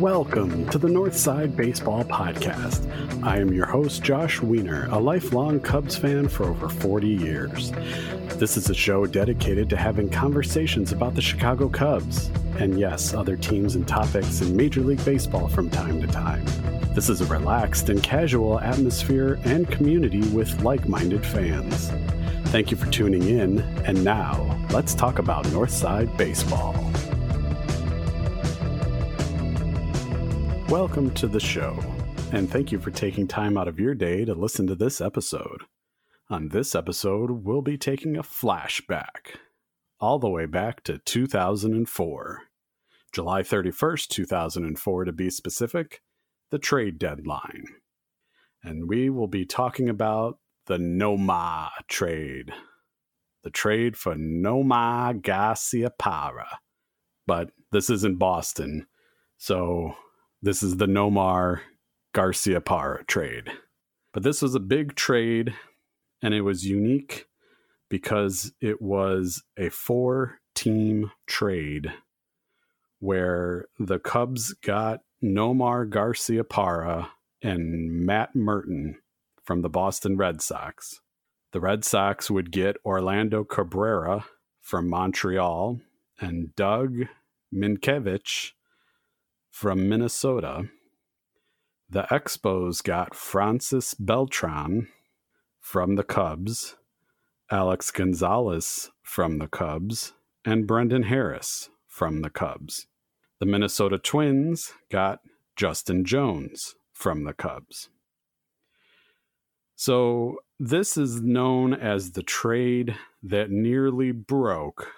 Welcome to the Northside Baseball Podcast. I am your host, Josh Weiner, a lifelong Cubs fan for over 40 years. This is a show dedicated to having conversations about the Chicago Cubs, and yes, other teams and topics in Major League Baseball from time to time. This is a relaxed and casual atmosphere and community with like minded fans. Thank you for tuning in, and now let's talk about Northside Baseball. Welcome to the show, and thank you for taking time out of your day to listen to this episode. On this episode, we'll be taking a flashback all the way back to 2004. July 31st, 2004 to be specific, the trade deadline. And we will be talking about the Nomar trade. The trade for Nomar Garciaparra. But this isn't Boston, so this is the Nomar Garciaparra trade. But this was a big trade and it was unique because it was a four team trade where the Cubs got Nomar Garciaparra and Matt Murton from the Boston Red Sox. The Red Sox would get Orlando Cabrera from Montreal and Doug Mientkiewicz from Minnesota. The Expos got Francis Beltran from the Cubs, Alex Gonzalez from the Cubs, and Brendan Harris from the Cubs. The Minnesota Twins got Justin Jones from the Cubs. So, this is known as the trade that nearly broke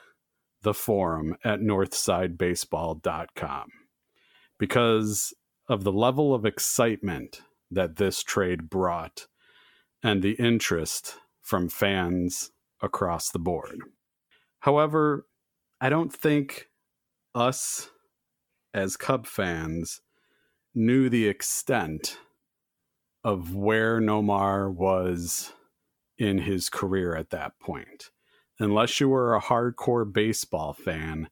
the forum at northsidebaseball.com because of the level of excitement that this trade brought and the interest from fans across the board. However, I don't think us as Cub fans knew the extent of where Nomar was in his career at that point. Unless you were a hardcore baseball fan,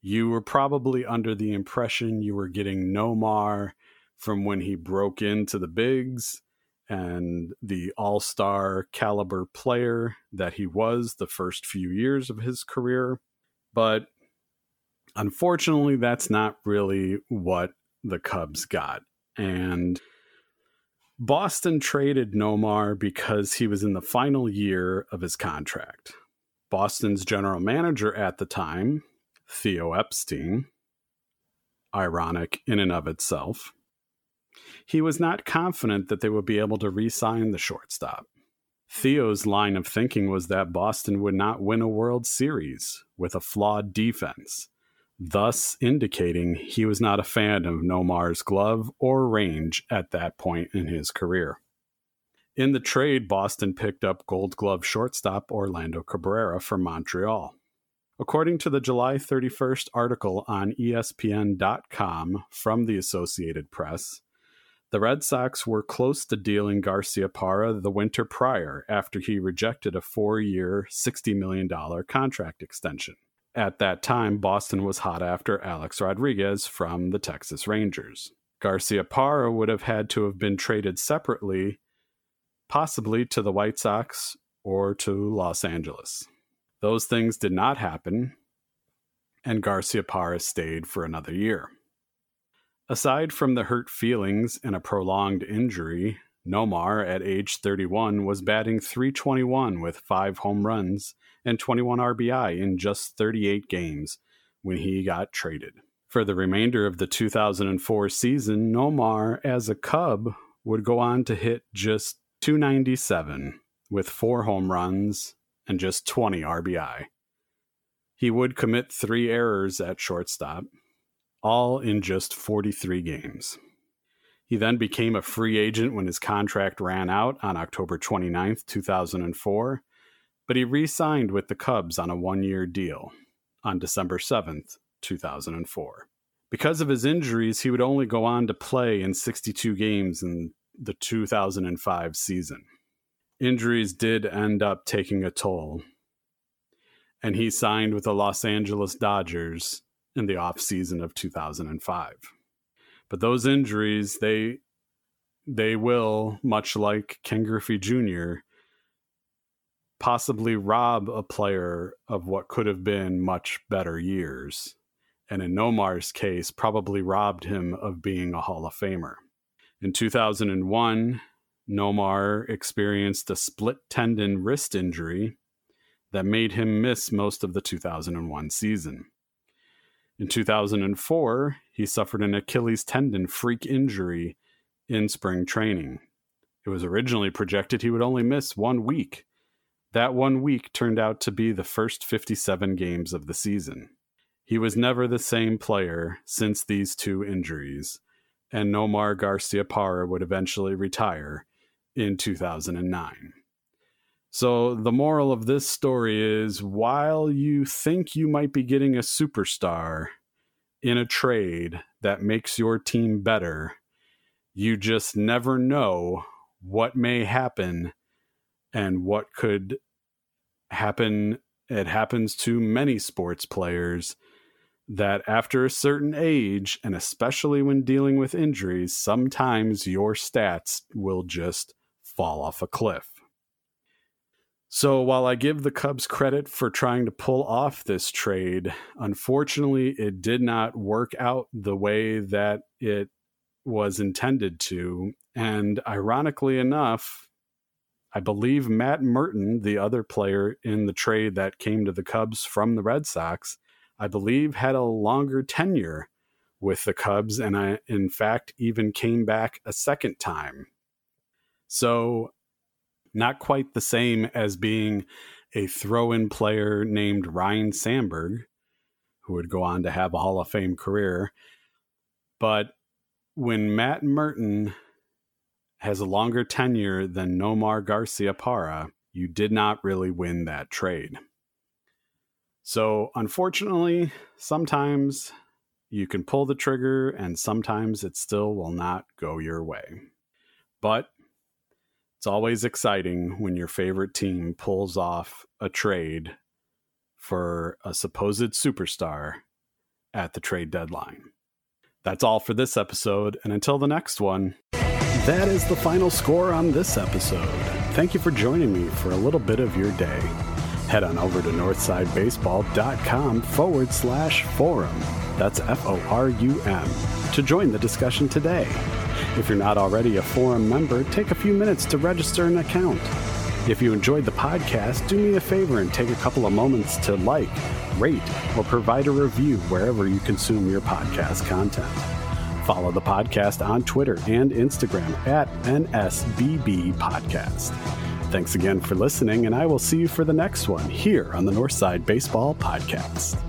you were probably under the impression you were getting Nomar from when he broke into the bigs and the all star caliber player that he was the first few years of his career. But unfortunately, that's not really what the Cubs got. And Boston traded Nomar because he was in the final year of his contract. Boston's general manager at the time, Theo Epstein, ironic in and of itself, he was not confident that they would be able to re sign the shortstop. Theo's line of thinking was that Boston would not win a World Series with a flawed defense, thus indicating he was not a fan of Nomar's glove or range at that point in his career. In the trade, Boston picked up Gold Glove shortstop Orlando Cabrera from Montreal. According to the July 31st article on ESPN.com from the Associated Press, the Red Sox were close to dealing Garciaparra the winter prior after he rejected a four year, $60 million contract extension. At that time, Boston was hot after Alex Rodriguez from the Texas Rangers. Garciaparra would have had to have been traded separately, possibly to the White Sox or to Los Angeles. Those things did not happen, and Garciaparra stayed for another year. Aside from the hurt feelings and a prolonged injury, Nomar, at age 31, was batting 321 with five home runs and 21 RBI in just 38 games when he got traded. For the remainder of the 2004 season, Nomar, as a Cub, would go on to hit just 297 with four home runs and just 20 RBI. He would commit three errors at shortstop, all in just 43 games. He then became a free agent when his contract ran out on October 29, 2004, but he re signed with the Cubs on a one year deal on December 7, 2004. Because of his injuries, he would only go on to play in 62 games in the 2005 season. injuries did end up taking a toll. And he signed with the Los Angeles Dodgers in the offseason of 2005. But those injuries, they they will, much like Ken Griffey Jr., possibly rob a player of what could have been much better years. And in Nomar's case, probably robbed him of being a Hall of Famer. In 2001, Nomar experienced a split tendon wrist injury that made him miss most of the 2001 season. In 2004, he suffered an Achilles tendon freak injury in spring training. It was originally projected he would only miss one week. That one week turned out to be the first 57 games of the season. He was never the same player since these two injuries, and Nomar Garciaparra would eventually retire in 2009. So, the moral of this story is while you think you might be getting a superstar in a trade that makes your team better, you just never know what may happen and what could happen. It happens to many sports players that after a certain age, and especially when dealing with injuries, sometimes your stats will just fall off a cliff. So while I give the Cubs credit for trying to pull off this trade, unfortunately, it did not work out the way that it was intended to. And ironically enough, I believe Matt Murton, the other player in the trade that came to the Cubs from the Red Sox, I believe had a longer tenure with the Cubs, and I, in fact, even came back a second time. So, not quite the same as being a throw in player named Ryne Sandberg, who would go on to have a Hall of Fame career. But when Matt Murton has a longer tenure than Nomar Garciaparra, you did not really win that trade. So, unfortunately, sometimes you can pull the trigger and sometimes it still will not go your way. But it's always exciting when your favorite team pulls off a trade for a supposed superstar at the trade deadline. That's all for this episode, and until the next one, that is the final score on this episode. Thank you for joining me for a little bit of your day head on over to northsidebaseball.com forward slash forum. That's F O R U M to join the discussion today. If you're not already a forum member, take a few minutes to register an account. If you enjoyed the podcast, do me a favor and take a couple of moments to like, rate, or provide a review wherever you consume your podcast content. Follow the podcast on Twitter and Instagram at NSBB Podcast. Thanks again for listening, and I will see you for the next one here on the Northside Baseball Podcast.